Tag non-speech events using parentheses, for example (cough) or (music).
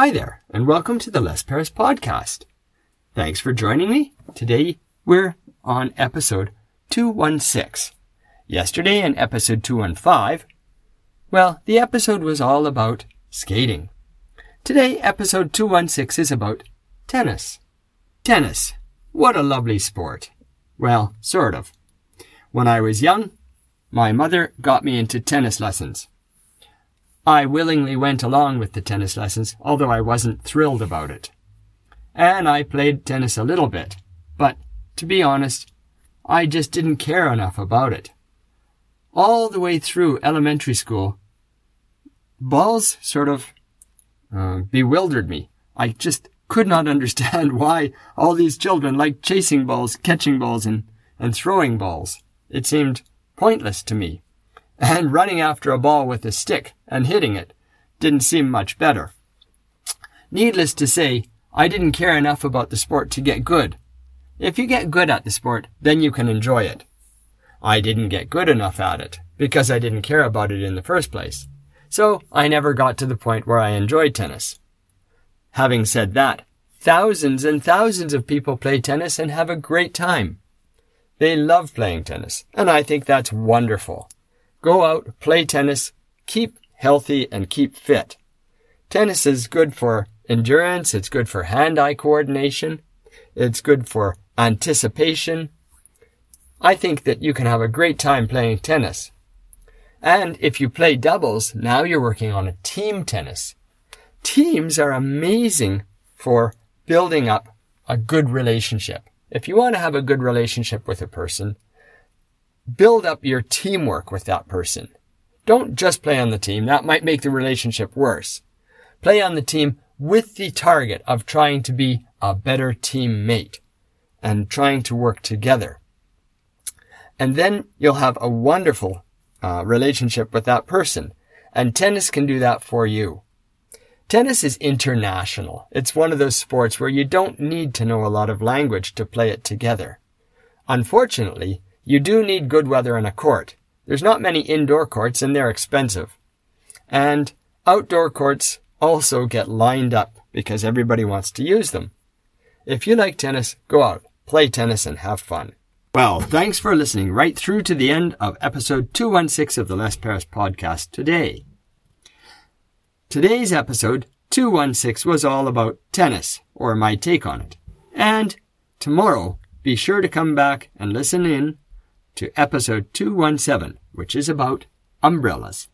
Hi there, and welcome to the Les Paris podcast. Thanks for joining me. Today we're on episode 216. Yesterday in episode 215, well, the episode was all about skating. Today, episode 216 is about tennis. Tennis. What a lovely sport. Well, sort of. When I was young, my mother got me into tennis lessons. I willingly went along with the tennis lessons, although I wasn't thrilled about it. And I played tennis a little bit, but to be honest, I just didn't care enough about it. All the way through elementary school, balls sort of uh, bewildered me. I just could not (laughs) understand why all these children liked chasing balls, catching balls, and, and throwing balls. It seemed pointless to me and running after a ball with a stick and hitting it didn't seem much better. Needless to say, I didn't care enough about the sport to get good. If you get good at the sport, then you can enjoy it. I didn't get good enough at it because I didn't care about it in the first place. So I never got to the point where I enjoyed tennis. Having said that, thousands and thousands of people play tennis and have a great time. They love playing tennis, and I think that's wonderful. Go out, play tennis, keep healthy, and keep fit. Tennis is good for endurance, it's good for hand-eye coordination, it's good for anticipation. I think that you can have a great time playing tennis. And if you play doubles, now you're working on a team tennis. Teams are amazing for building up a good relationship. If you want to have a good relationship with a person, build up your teamwork with that person. Don't just play on the team. That might make the relationship worse. Play on the team with the target of trying to be a better teammate and trying to work together. And then you'll have a wonderful uh, relationship with that person. And tennis can do that for you. Tennis is international. It's one of those sports where you don't need to know a lot of language to play it together. Unfortunately, you do need good weather in a court. There's not many indoor courts and they're expensive. And outdoor courts also get lined up because everybody wants to use them. If you like tennis, go out, play tennis and have fun. Well, thanks for listening right through to the end of episode 216 of the Les Paris podcast today. Today's episode 216 was all about tennis, or my take on it. And tomorrow, be sure to come back and listen in to episode 217, which is about umbrellas.